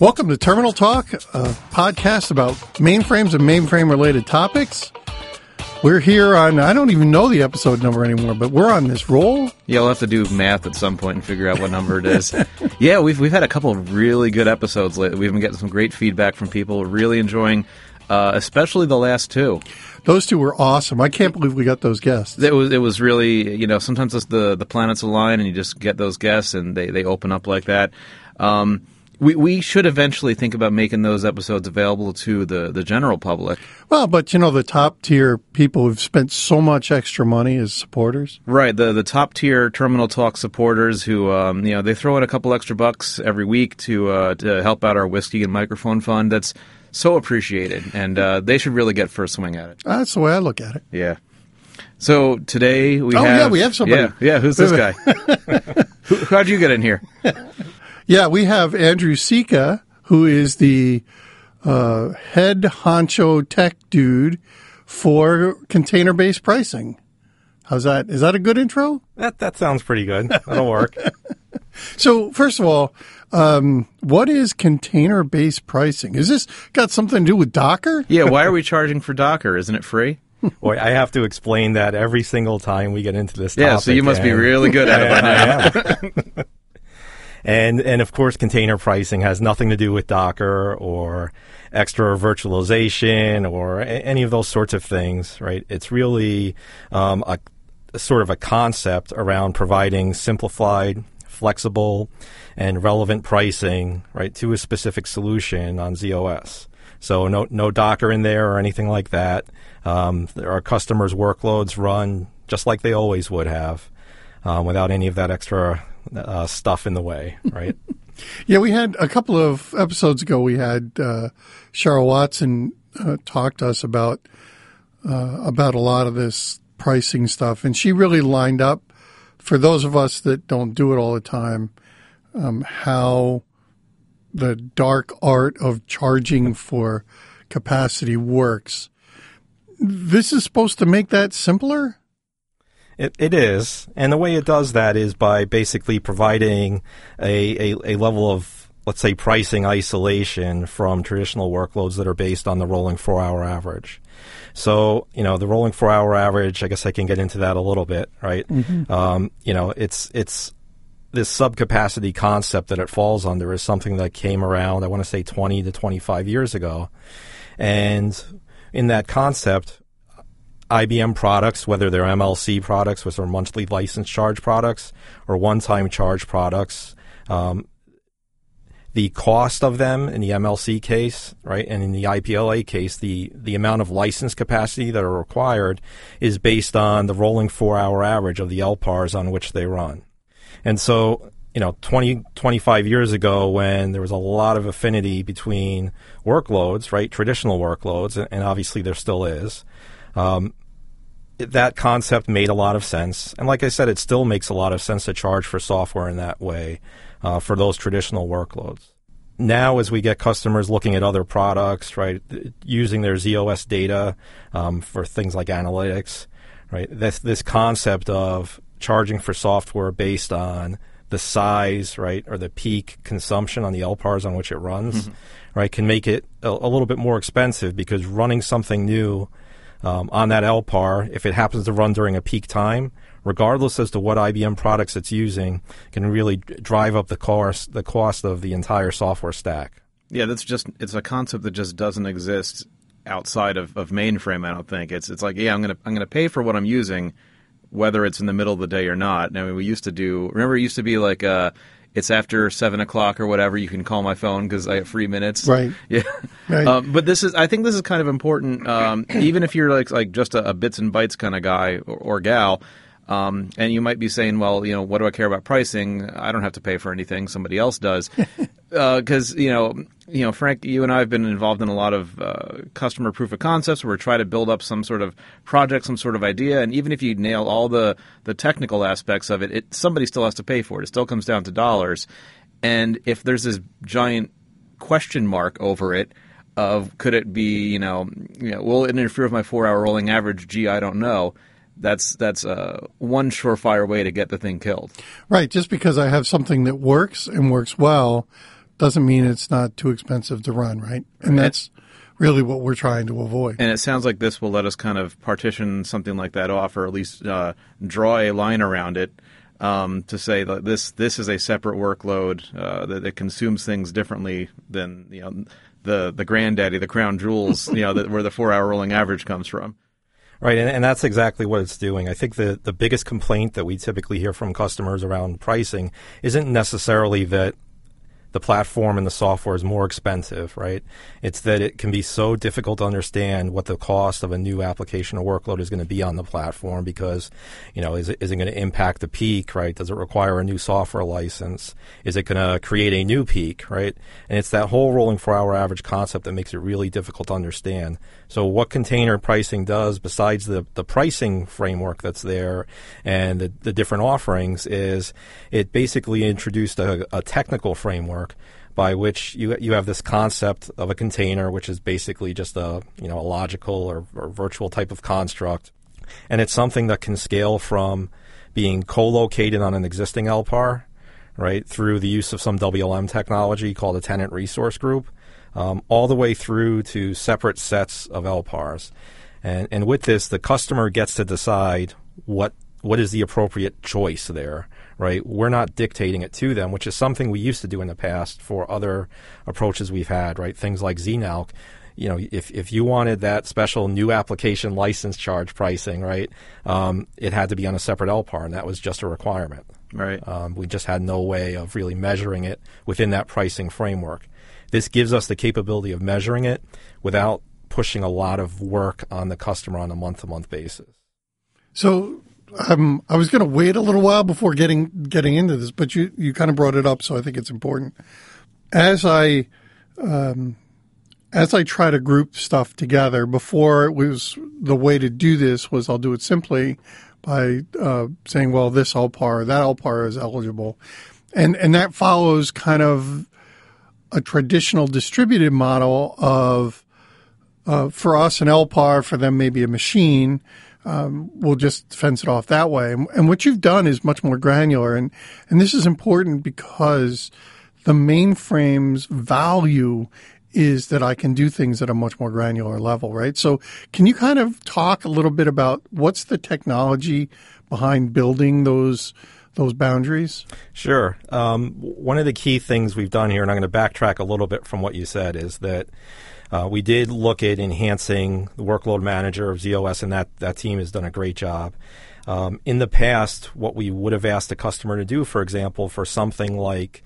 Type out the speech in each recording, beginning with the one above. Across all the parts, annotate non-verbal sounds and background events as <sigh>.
Welcome to Terminal Talk, a podcast about mainframes and mainframe related topics. We're here on, I don't even know the episode number anymore, but we're on this roll. Yeah, we'll have to do math at some point and figure out what number it is. <laughs> yeah, we've, we've had a couple of really good episodes lately. We've been getting some great feedback from people, really enjoying, uh, especially the last two. Those two were awesome. I can't believe we got those guests. It was it was really you know sometimes it's the the planets align and you just get those guests and they they open up like that. Um, we, we should eventually think about making those episodes available to the, the general public. Well, but you know, the top tier people who've spent so much extra money as supporters. Right. The the top tier Terminal Talk supporters who, um, you know, they throw in a couple extra bucks every week to, uh, to help out our whiskey and microphone fund. That's so appreciated. And uh, they should really get first swing at it. That's the way I look at it. Yeah. So today we have oh, have. yeah, we have somebody. Yeah, yeah who's this <laughs> guy? <laughs> How'd you get in here? <laughs> Yeah, we have Andrew Sika, who is the uh, head honcho tech dude for container based pricing. How's that? Is that a good intro? That that sounds pretty good. That'll work. <laughs> so, first of all, um, what is container based pricing? Is this got something to do with Docker? Yeah, why are we charging for Docker? Isn't it free? <laughs> Boy, I have to explain that every single time we get into this. Yeah, so you must be really good at it by <laughs> now. And and of course, container pricing has nothing to do with Docker or extra virtualization or a- any of those sorts of things, right? It's really um, a, a sort of a concept around providing simplified, flexible, and relevant pricing, right, to a specific solution on ZOS. So no no Docker in there or anything like that. Um, our customers' workloads run just like they always would have, um, without any of that extra uh, stuff in the way, right? <laughs> yeah, we had a couple of episodes ago. We had uh, Cheryl Watson uh, talk to us about uh, about a lot of this pricing stuff, and she really lined up for those of us that don't do it all the time um, how the dark art of charging for capacity works. This is supposed to make that simpler. It, it is, and the way it does that is by basically providing a, a, a level of let's say pricing isolation from traditional workloads that are based on the rolling four hour average. So, you know, the rolling four hour average, I guess I can get into that a little bit, right? Mm-hmm. Um, you know, it's, it's this subcapacity concept that it falls under is something that came around, I want to say 20 to 25 years ago. And in that concept, IBM products, whether they're MLC products, which are monthly license charge products, or one-time charge products. Um, the cost of them in the MLC case, right, and in the IPLA case, the, the amount of license capacity that are required is based on the rolling four-hour average of the LPARs on which they run. And so, you know, 20, 25 years ago when there was a lot of affinity between workloads, right, traditional workloads, and obviously there still is, um, that concept made a lot of sense. And like I said, it still makes a lot of sense to charge for software in that way uh, for those traditional workloads. Now, as we get customers looking at other products, right, using their ZOS data um, for things like analytics, right, this this concept of charging for software based on the size, right, or the peak consumption on the LPARs on which it runs, mm-hmm. right, can make it a, a little bit more expensive because running something new um, on that LPAR, if it happens to run during a peak time, regardless as to what IBM products it's using, can really drive up the cost the cost of the entire software stack. Yeah, that's just it's a concept that just doesn't exist outside of, of mainframe. I don't think it's it's like yeah, I'm gonna I'm gonna pay for what I'm using, whether it's in the middle of the day or not. I mean, we used to do. Remember, it used to be like uh, it's after seven o'clock or whatever, you can call my phone because I have free minutes. Right. <laughs> Yeah. Right. Um, but this is, I think, this is kind of important. Um, even if you're like like just a, a, bits and bytes kind of guy or, or gal, um, and you might be saying, well, you know, what do I care about pricing? I don't have to pay for anything; somebody else does. Because <laughs> uh, you know, you know, Frank, you and I have been involved in a lot of uh, customer proof of concepts where we try to build up some sort of project, some sort of idea, and even if you nail all the the technical aspects of it, it somebody still has to pay for it. It still comes down to dollars. And if there's this giant question mark over it, of could it be, you know, you know will it interfere with my four hour rolling average? Gee, I don't know that's that's uh, one surefire way to get the thing killed. Right. Just because I have something that works and works well doesn't mean it's not too expensive to run, right? And that's really what we're trying to avoid. And it sounds like this will let us kind of partition something like that off, or at least uh, draw a line around it um, to say that this this is a separate workload uh, that it consumes things differently than you know the the granddaddy, the crown jewels, you know, that, where the four hour rolling average comes from. Right, and, and that's exactly what it's doing. I think the, the biggest complaint that we typically hear from customers around pricing isn't necessarily that the platform and the software is more expensive, right? It's that it can be so difficult to understand what the cost of a new application or workload is going to be on the platform because, you know, is it, is it going to impact the peak, right? Does it require a new software license? Is it going to create a new peak, right? And it's that whole rolling four hour average concept that makes it really difficult to understand. So what container pricing does besides the, the pricing framework that's there and the, the different offerings is it basically introduced a, a technical framework by which you you have this concept of a container, which is basically just a you know a logical or, or virtual type of construct, and it's something that can scale from being co-located on an existing LPAR, right, through the use of some WLM technology called a tenant resource group, um, all the way through to separate sets of LPARs. And, and with this, the customer gets to decide what what is the appropriate choice there, right? We're not dictating it to them, which is something we used to do in the past for other approaches we've had, right? Things like ZNALC. You know, if, if you wanted that special new application license charge pricing, right, um, it had to be on a separate LPAR, and that was just a requirement. Right. Um, we just had no way of really measuring it within that pricing framework. This gives us the capability of measuring it without pushing a lot of work on the customer on a month to month basis. So um, I was going to wait a little while before getting getting into this, but you, you kind of brought it up, so I think it's important. As I um, as I try to group stuff together, before it was the way to do this was I'll do it simply by uh, saying, well, this LPAR, that LPAR is eligible, and and that follows kind of a traditional distributed model of uh, for us an LPAR, for them maybe a machine. Um, we'll just fence it off that way. And, and, what you've done is much more granular, and and this is important because the mainframe's value is that I can do things at a much more granular level, right? So, can you kind of talk a little bit about what's the technology behind building those? those boundaries? Sure. Um, one of the key things we've done here, and I'm going to backtrack a little bit from what you said, is that uh, we did look at enhancing the workload manager of ZOS, and that, that team has done a great job. Um, in the past, what we would have asked a customer to do, for example, for something like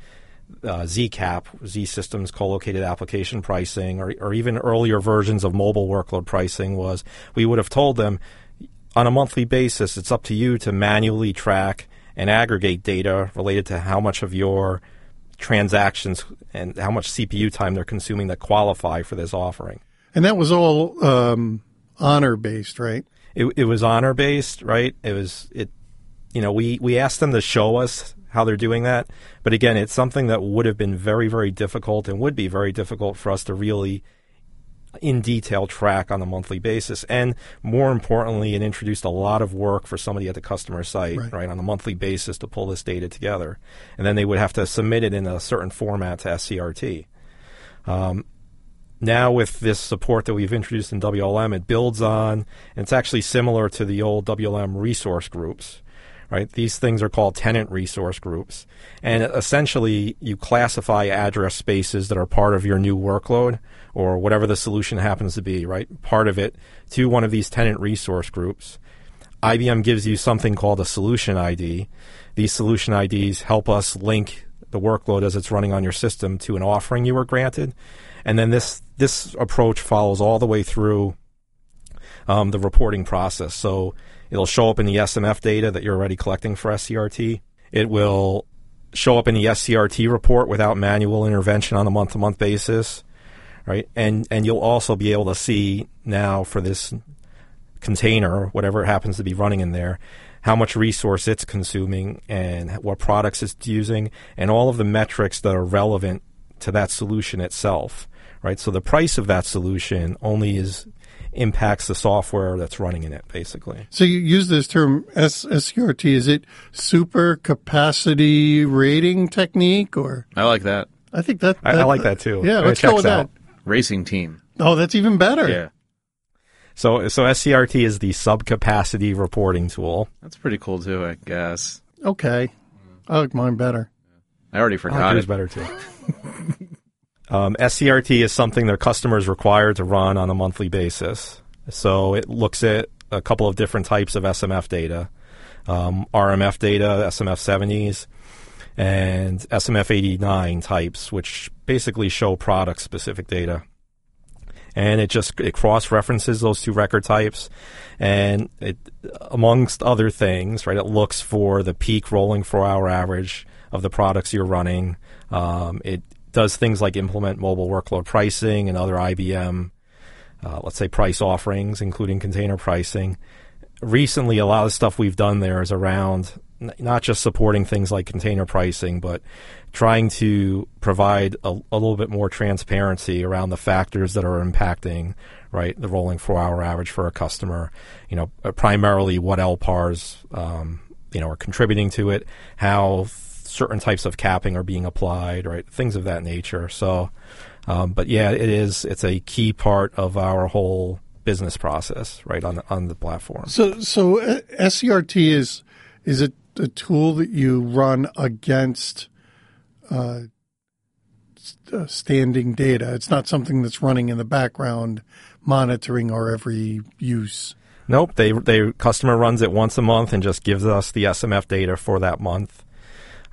uh, ZCAP, Z Systems co-located application pricing, or, or even earlier versions of mobile workload pricing, was we would have told them on a monthly basis, it's up to you to manually track and aggregate data related to how much of your transactions and how much CPU time they're consuming that qualify for this offering. And that was all um, honor based, right? It, it was honor based, right? It was it. You know, we we asked them to show us how they're doing that, but again, it's something that would have been very very difficult and would be very difficult for us to really in detail track on a monthly basis. And more importantly, it introduced a lot of work for somebody at the customer site, right. right, on a monthly basis to pull this data together. And then they would have to submit it in a certain format to SCRT. Um, now with this support that we've introduced in WLM, it builds on, and it's actually similar to the old WLM resource groups right? These things are called tenant resource groups. And essentially, you classify address spaces that are part of your new workload or whatever the solution happens to be, right? Part of it to one of these tenant resource groups. IBM gives you something called a solution ID. These solution IDs help us link the workload as it's running on your system to an offering you were granted. And then this, this approach follows all the way through um, the reporting process. So It'll show up in the SMF data that you're already collecting for SCRT. It will show up in the SCRT report without manual intervention on a month to month basis, right? And and you'll also be able to see now for this container, whatever it happens to be running in there, how much resource it's consuming and what products it's using, and all of the metrics that are relevant to that solution itself, right? So the price of that solution only is impacts the software that's running in it, basically. So you use this term S- SCRT. Is it super capacity rating technique or? I like that. I think that, I, I like that too. Yeah, let's go with out. that. Racing team. Oh, that's even better. Yeah. So, so SCRT is the subcapacity reporting tool. That's pretty cool too, I guess. Okay. I like mine better. I already I like forgot oh, yours it. better too. <laughs> um, SCRT is something their customers require to run on a monthly basis. So it looks at a couple of different types of SMF data, um, RMF data, SMF 70s, and SMF 89 types, which basically show product specific data. And it just it cross references those two record types, and it, amongst other things, right? It looks for the peak rolling four hour average of the products you're running. Um, it does things like implement mobile workload pricing and other IBM, uh, let's say, price offerings, including container pricing. Recently, a lot of the stuff we've done there is around not just supporting things like container pricing, but trying to provide a, a little bit more transparency around the factors that are impacting right the rolling four hour average for a customer. You know, primarily what LPARs um, you know are contributing to it, how certain types of capping are being applied, right? Things of that nature. So, um, but yeah, it is. It's a key part of our whole business process, right on the, on the platform. So, so uh, SCRT is is it a tool that you run against uh, uh, standing data? It's not something that's running in the background, monitoring our every use. Nope. They they customer runs it once a month and just gives us the SMF data for that month.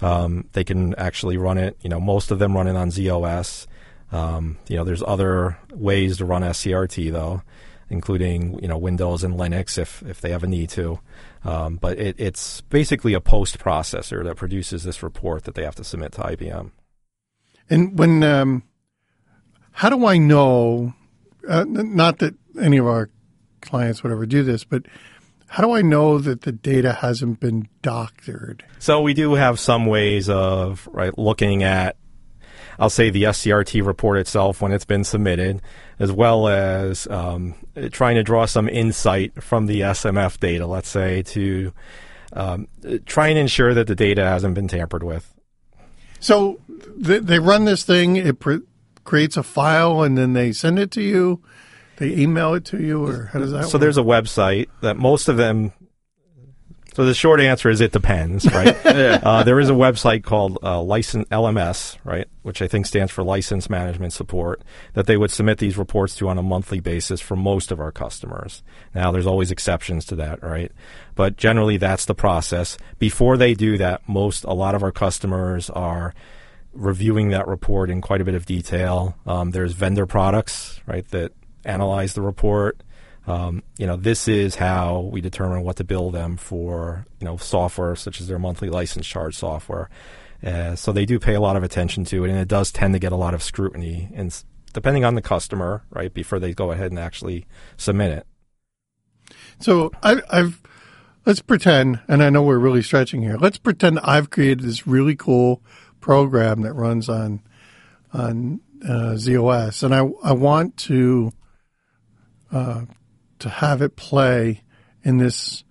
Um, they can actually run it. You know, most of them run it on ZOS. Um, you know, there's other ways to run SCRT though, including you know Windows and Linux if if they have a need to. Um, but it, it's basically a post processor that produces this report that they have to submit to IBM. And when, um, how do I know? Uh, not that any of our clients would ever do this, but how do I know that the data hasn't been doctored? So we do have some ways of right looking at I'll say the SCRT report itself when it's been submitted, as well as um, trying to draw some insight from the SMF data, let's say, to um, try and ensure that the data hasn't been tampered with. So they, they run this thing, it pr- creates a file, and then they send it to you. They email it to you, or how does that work? So work? there's a website that most of them. So the short answer is it depends, right? <laughs> uh, there is a website called uh, License LMS, right, which I think stands for License Management Support, that they would submit these reports to on a monthly basis for most of our customers. Now, there's always exceptions to that, right? But generally, that's the process. Before they do that, most a lot of our customers are reviewing that report in quite a bit of detail. Um, there's vendor products, right, that analyze the report. Um, you know, this is how we determine what to bill them for, you know, software such as their monthly license charge software. Uh, so they do pay a lot of attention to it, and it does tend to get a lot of scrutiny, and depending on the customer, right, before they go ahead and actually submit it. So I, I've let's pretend, and I know we're really stretching here. Let's pretend I've created this really cool program that runs on on uh, ZOS, and I I want to uh, to have it play in this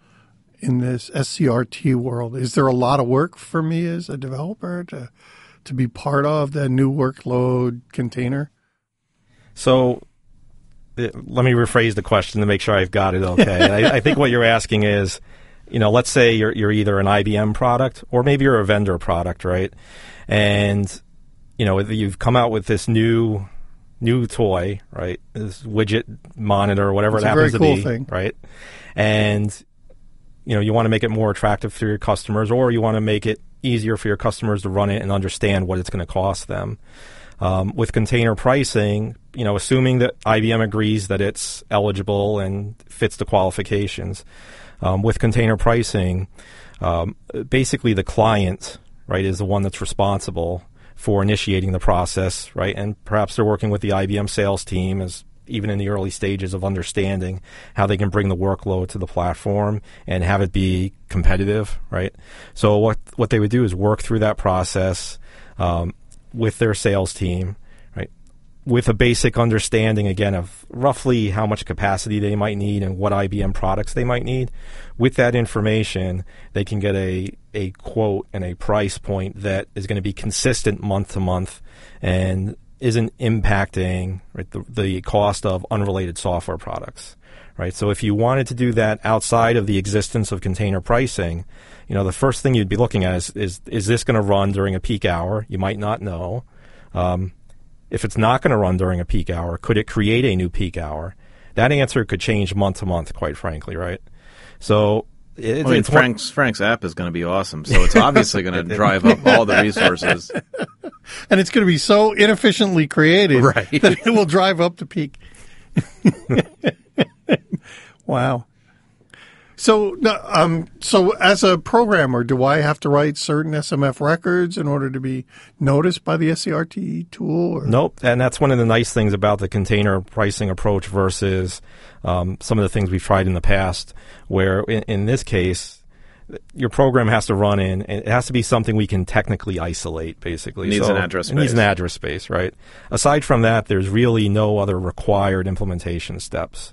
in this SCRT world. Is there a lot of work for me as a developer to to be part of that new workload container? So uh, let me rephrase the question to make sure I've got it okay. <laughs> I, I think what you're asking is, you know, let's say you're you're either an IBM product or maybe you're a vendor product, right? And you know, you've come out with this new new toy, right? This widget monitor, whatever It's it a happens cool to be, thing. right? And you know, you want to make it more attractive for your customers, or you want to make it easier for your customers to run it and understand what it's going to cost them. Um, with container pricing, you know, assuming that IBM agrees that it's eligible and fits the qualifications, um, with container pricing, um, basically the client, right, is the one that's responsible for initiating the process, right, and perhaps they're working with the IBM sales team as even in the early stages of understanding how they can bring the workload to the platform and have it be competitive, right? So what what they would do is work through that process um, with their sales team? With a basic understanding again of roughly how much capacity they might need and what IBM products they might need. With that information, they can get a, a quote and a price point that is going to be consistent month to month and isn't impacting right, the, the cost of unrelated software products. Right. So if you wanted to do that outside of the existence of container pricing, you know, the first thing you'd be looking at is is, is this going to run during a peak hour? You might not know. Um, if it's not going to run during a peak hour, could it create a new peak hour? That answer could change month to month, quite frankly, right? So it, I mean, Frank's one, Frank's app is going to be awesome, so it's obviously going <laughs> to drive up all the resources, and it's going to be so inefficiently created <laughs> right. that it will drive up the peak. <laughs> wow. So, um, so as a programmer, do I have to write certain SMF records in order to be noticed by the SCRT tool? Or? Nope, and that's one of the nice things about the container pricing approach versus um, some of the things we've tried in the past. Where in, in this case, your program has to run in, and it has to be something we can technically isolate, basically. It needs so an address space. It needs an address space, right? Aside from that, there's really no other required implementation steps.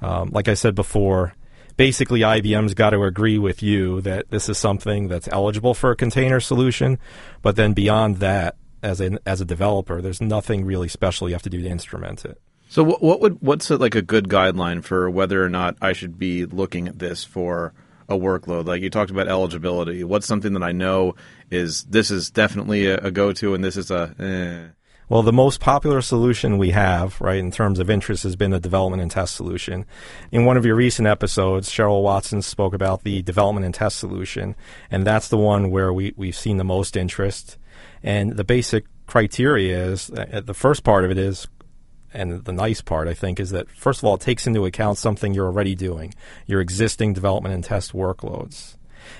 Um, like I said before, basically IBM's got to agree with you that this is something that's eligible for a container solution. But then beyond that, as a as a developer, there's nothing really special you have to do to instrument it. So what, what would what's a, like a good guideline for whether or not I should be looking at this for a workload? Like you talked about eligibility. What's something that I know is this is definitely a, a go to, and this is a eh. Well, the most popular solution we have, right, in terms of interest has been the development and test solution. In one of your recent episodes, Cheryl Watson spoke about the development and test solution, and that's the one where we, we've seen the most interest. And the basic criteria is uh, the first part of it is, and the nice part, I think, is that first of all, it takes into account something you're already doing, your existing development and test workloads.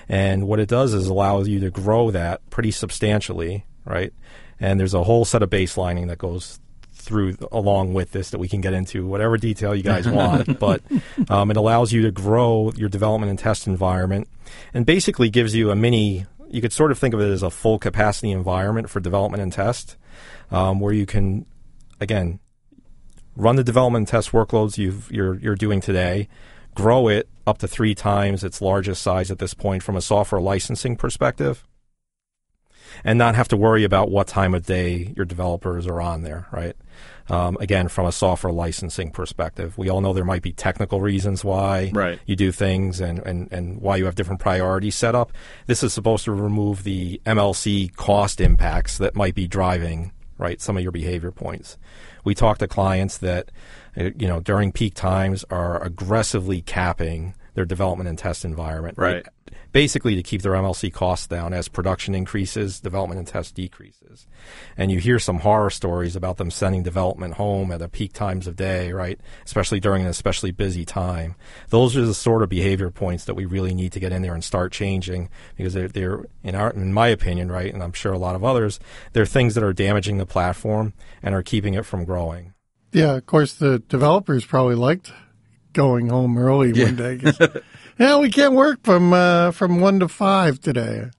And what it does is allows you to grow that pretty substantially, right? And there's a whole set of baselining that goes through along with this that we can get into whatever detail you guys <laughs> want. But um, it allows you to grow your development and test environment and basically gives you a mini you could sort of think of it as a full capacity environment for development and test um, where you can again run the development and test workloads you you're, you're doing today grow it up to three times its largest size at this point from a software licensing perspective and not have to worry about what time of day your developers are on there, right? Um, again, from a software licensing perspective, we all know there might be technical reasons why right. you do things and, and, and why you have different priorities set up. This is supposed to remove the MLC cost impacts that might be driving right some of your behavior points. We talk to clients that uh, you know during peak times are aggressively capping their development and test environment. Right. right. Basically, to keep their MLC costs down as production increases, development and test decreases. And you hear some horror stories about them sending development home at the peak times of day, right? Especially during an especially busy time. Those are the sort of behavior points that we really need to get in there and start changing because they're, they're in our, in my opinion, right, and I'm sure a lot of others, they're things that are damaging the platform and are keeping it from growing. Yeah, of course, the developers probably liked going home early yeah. one day. <laughs> yeah, we can't work from uh, from one to five today.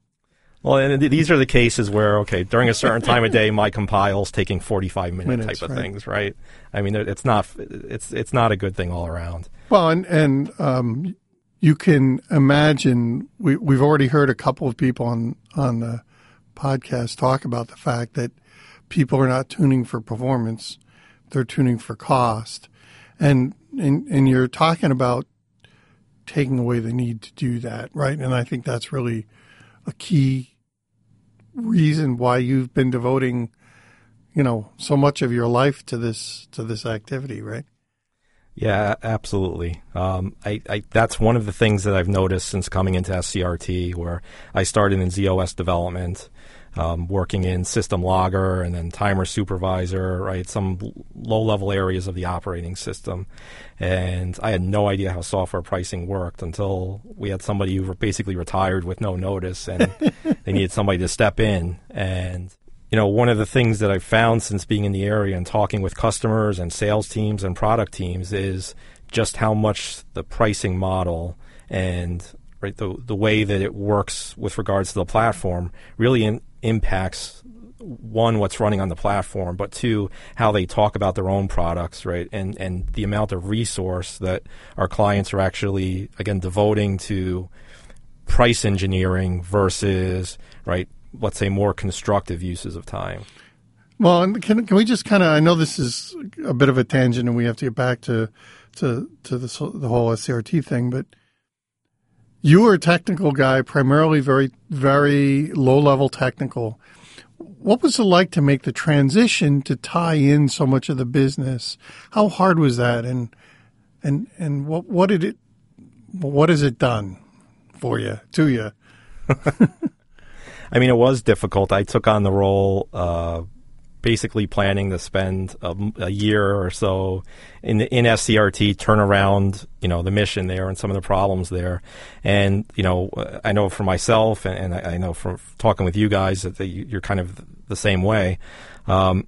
Well, and these are the cases where, okay, during a certain time of day, my compile's taking forty-five minute minutes, type of right. things, right? I mean, it's not it's it's not a good thing all around. Well, and and um, you can imagine we we've already heard a couple of people on on the podcast talk about the fact that people are not tuning for performance; they're tuning for cost, and and and you're talking about taking away the need to do that, right? And I think that's really a key reason why you've been devoting, you know, so much of your life to this to this activity, right? Yeah, absolutely. Um, I, I, that's one of the things that I've noticed since coming into SCRT, where I started in ZOS development, um, working in system logger and then timer supervisor, right? Some low level areas of the operating system. And I had no idea how software pricing worked until we had somebody who basically retired with no notice and <laughs> they needed somebody to step in. And, you know, one of the things that I've found since being in the area and talking with customers and sales teams and product teams is just how much the pricing model and right the the way that it works with regards to the platform really in, impacts one what's running on the platform, but two how they talk about their own products, right? And and the amount of resource that our clients are actually again devoting to price engineering versus right, let's say more constructive uses of time. Well, and can can we just kind of? I know this is a bit of a tangent, and we have to get back to to to the whole SCRT thing, but you were a technical guy, primarily very very low level technical. What was it like to make the transition to tie in so much of the business? How hard was that, and and and what what did it what has it done for you to you? <laughs> I mean, it was difficult. I took on the role. Uh, basically planning to spend a, a, year or so in the, in SCRT, turn around, you know, the mission there and some of the problems there. And you know, I know for myself, and, and I know from talking with you guys that you're kind of the same way. Um,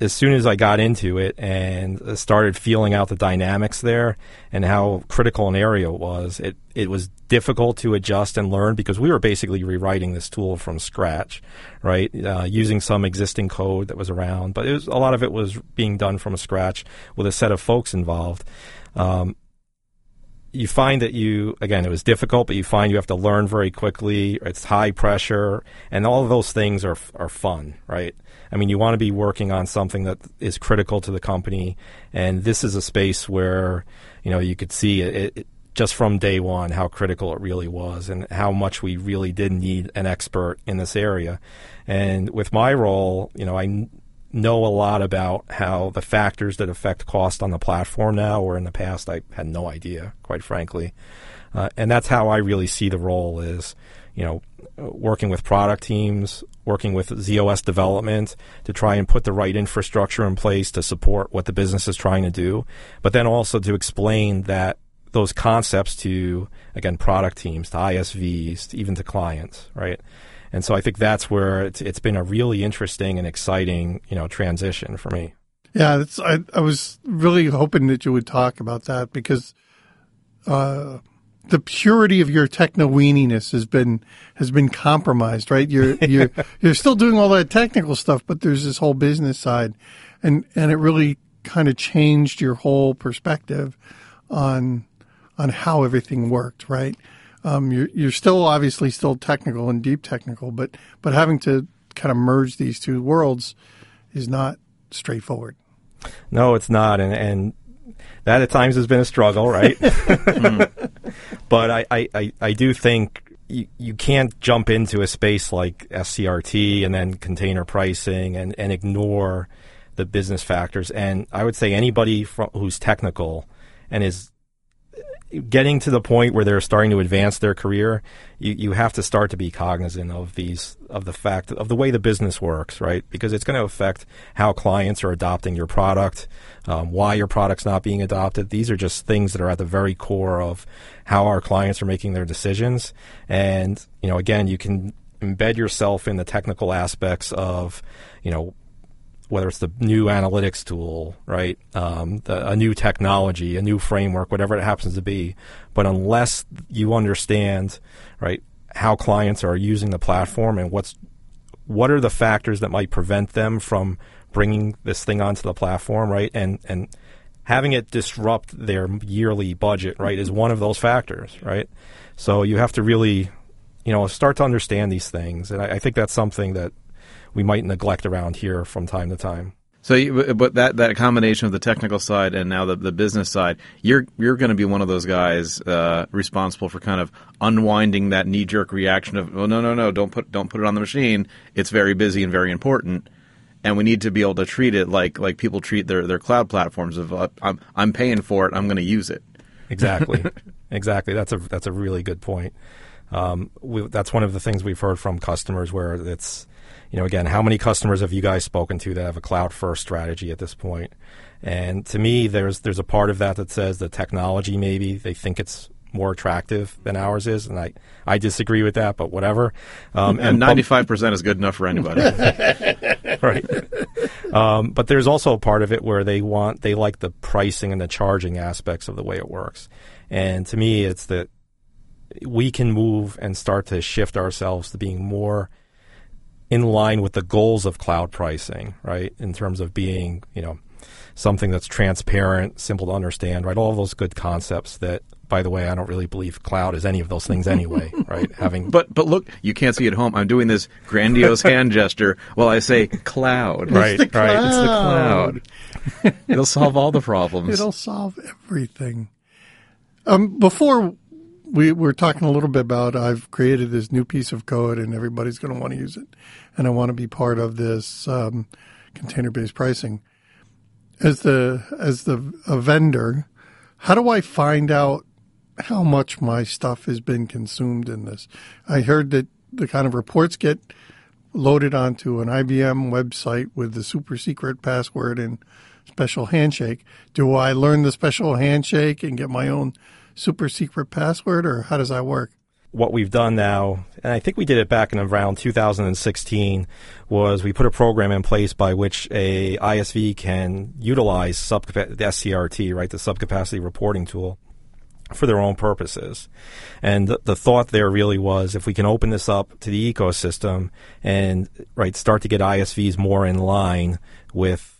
as soon as I got into it and started feeling out the dynamics there and how critical an area it was, it, it was difficult to adjust and learn because we were basically rewriting this tool from scratch, right? Uh, using some existing code that was around, but it was, a lot of it was being done from scratch with a set of folks involved. Um, you find that you again it was difficult, but you find you have to learn very quickly. It's high pressure, and all of those things are are fun, right? I mean, you want to be working on something that is critical to the company, and this is a space where you know you could see it, it just from day one how critical it really was and how much we really did need an expert in this area. And with my role, you know, I know a lot about how the factors that affect cost on the platform now, or in the past I had no idea, quite frankly. Uh, and that's how I really see the role is, you know, working with product teams, working with ZOS development to try and put the right infrastructure in place to support what the business is trying to do, but then also to explain that those concepts to again product teams, to ISVs, to even to clients, right? And so I think that's where it's, it's been a really interesting and exciting, you know, transition for me. Yeah, I, I was really hoping that you would talk about that because uh, the purity of your techno weeniness has been has been compromised, right? You're <laughs> you're you're still doing all that technical stuff, but there's this whole business side, and and it really kind of changed your whole perspective on on how everything worked, right? Um, you're, you're still obviously still technical and deep technical, but but having to kind of merge these two worlds is not straightforward. No, it's not, and and that at times has been a struggle, right? <laughs> Hmm. <laughs> but I, I, I do think you, you can't jump into a space like SCRT and then container pricing and, and ignore the business factors. And I would say anybody from, who's technical and is getting to the point where they're starting to advance their career, you, you have to start to be cognizant of these of the fact of the way the business works, right? Because it's going to affect how clients are adopting your product, um, why your product's not being adopted. These are just things that are at the very core of how our clients are making their decisions. And you know, again, you can embed yourself in the technical aspects of you know whether it's the new analytics tool, right, um, the, a new technology, a new framework, whatever it happens to be. But unless you understand, right, how clients are using the platform and what's what are the factors that might prevent them from bringing this thing onto the platform, right, and and having it disrupt their yearly budget, right, is one of those factors, right. So you have to really, you know, start to understand these things, and I, I think that's something that we might neglect around here from time to time. So, but that that combination of the technical side and now the, the business side, you're you're going to be one of those guys uh, responsible for kind of unwinding that knee jerk reaction of, oh no no no, don't put don't put it on the machine. It's very busy and very important, and we need to be able to treat it like like people treat their their cloud platforms. Of uh, I'm I'm paying for it, I'm going to use it. Exactly, <laughs> exactly. That's a that's a really good point. Um, we, that's one of the things we've heard from customers where it's you know, again, how many customers have you guys spoken to that have a cloud first strategy at this point? And to me, there's there's a part of that that says the technology maybe they think it's more attractive than ours is, and I, I disagree with that, but whatever. Um, <laughs> and ninety five percent is good enough for anybody, <laughs> <laughs> right? Um, but there's also a part of it where they want they like the pricing and the charging aspects of the way it works, and to me, it's that we can move and start to shift ourselves to being more in line with the goals of cloud pricing, right? In terms of being, you know, something that's transparent, simple to understand, right? All those good concepts that by the way, I don't really believe cloud is any of those things anyway, <laughs> right? Having But but look, you can't see at home. I'm doing this grandiose hand gesture while I say cloud. right, the right. It's the cloud. <laughs> It'll solve all the problems. It'll solve everything. Um, before we were talking a little bit about, I've created this new piece of code, and everybody's going to want to use it, and I want to be part of this um, container-based pricing. As the as the a vendor, how do I find out how much my stuff has been consumed in this? I heard that the kind of reports get loaded onto an IBM website with the super secret password and special handshake. Do I learn the special handshake and get my own super secret password, or how does that work? what we've done now, and I think we did it back in around 2016, was we put a program in place by which a ISV can utilize the SCRT, right, the subcapacity reporting tool, for their own purposes. And the, the thought there really was if we can open this up to the ecosystem and right start to get ISVs more in line with,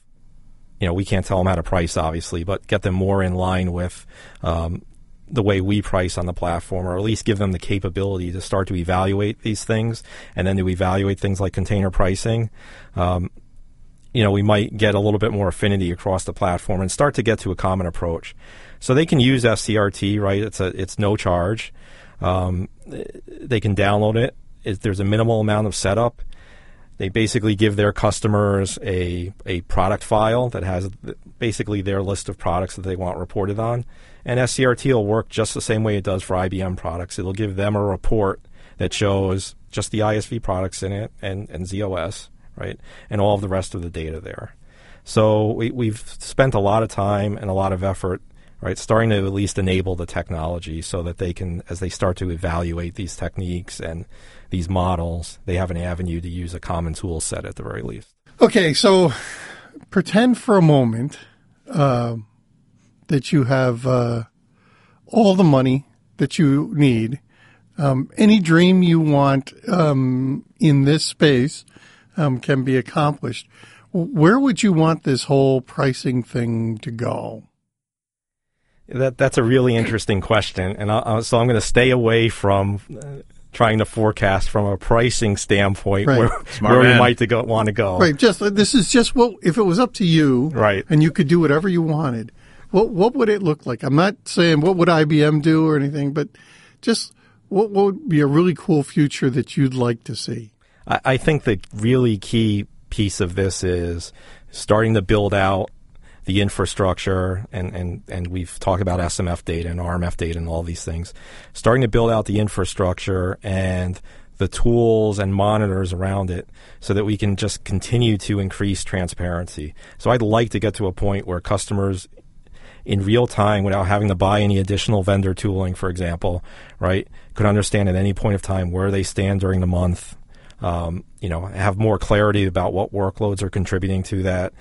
you know, we can't tell them how to price obviously, but get them more in line with um, the way we price on the platform, or at least give them the capability to start to evaluate these things, and then to evaluate things like container pricing. Um, you know, we might get a little bit more affinity across the platform and start to get to a common approach. So they can use SCRT, right? It's a it's no charge. Um, they can download it. it. There's a minimal amount of setup. They basically give their customers a a product file that has basically their list of products that they want reported on. And SCRT will work just the same way it does for IBM products. It'll give them a report that shows just the ISV products in it and, and ZOS, right? And all of the rest of the data there. So we, we've spent a lot of time and a lot of effort, right, starting to at least enable the technology so that they can, as they start to evaluate these techniques and these models, they have an avenue to use a common tool set at the very least. Okay, so pretend for a moment uh, that you have uh, all the money that you need, um, any dream you want um, in this space um, can be accomplished. Where would you want this whole pricing thing to go? That that's a really interesting question, and I, so I'm going to stay away from uh, trying to forecast from a pricing standpoint Right. where, Smart where we might to go, want to go. Right. Just this is just what if it was up to you, Right. And you could do whatever you wanted. What what would it look like? I'm not saying what would IBM do or anything, but just what, what would be a really cool future that you'd like to see? I, I think the really key piece of this is starting to build out the infrastructure, and, and, and we've talked about SMF data and RMF data and all these things. Starting to build out the infrastructure and the tools and monitors around it so that we can just continue to increase transparency. So I'd like to get to a point where customers in real time without having to buy any additional vendor tooling, for example, right? Could understand at any point of time where they stand during the month. Um, you know, have more clarity about what workloads are contributing to that.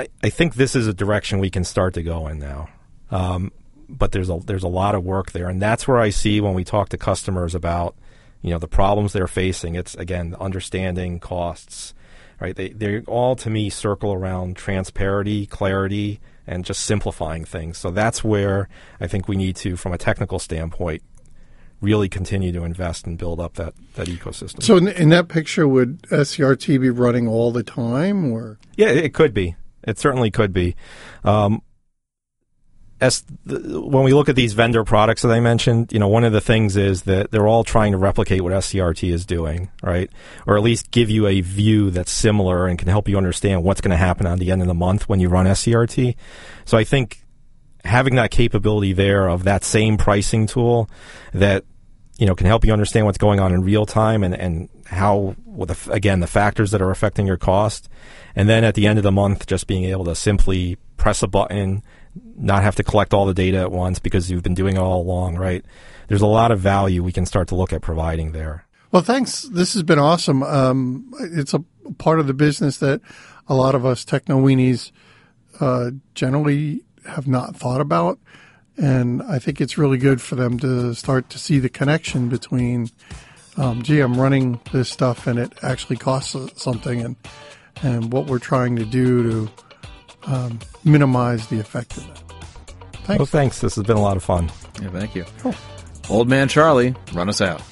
I, I think this is a direction we can start to go in now. Um, but there's a there's a lot of work there, and that's where I see when we talk to customers about you know the problems they're facing. It's again understanding costs, right? They they all to me circle around transparency, clarity, and just simplifying things. So that's where I think we need to, from a technical standpoint, really continue to invest and build up that that ecosystem. So in, in that picture, would SCRT be running all the time, or Yeah, it could be. It certainly could be. Um, as the, when we look at these vendor products that I mentioned, you know, one of the things is that they're all trying to replicate what SCRT is doing, right? Or at least give you a view that's similar and can help you understand what's going to happen on the end of the month when you run SCRT. So I think having that capability there of that same pricing tool that you know can help you understand what's going on in real time and and how again the factors that are affecting your cost and then at the end of the month just being able to simply press a button not have to collect all the data at once because you've been doing it all along right there's a lot of value we can start to look at providing there Well, thanks. This has been awesome. Um, it's a part of the business that a lot of us techno weenies uh, generally have not thought about, and I think it's really good for them to start to see the connection between um, gee, I'm running this stuff and it actually costs something, and and what we're trying to do to um, minimize the effect of that. Thanks. Well, thanks. This has been a lot of fun. Yeah, thank you. Old man Charlie, run us out.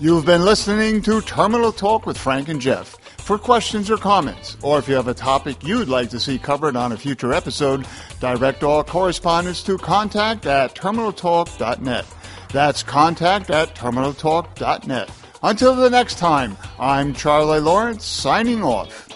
You've been listening to Terminal Talk with Frank and Jeff. For questions or comments, or if you have a topic you'd like to see covered on a future episode, direct all correspondence to contact at terminaltalk.net. That's contact at terminaltalk.net. Until the next time, I'm Charlie Lawrence signing off.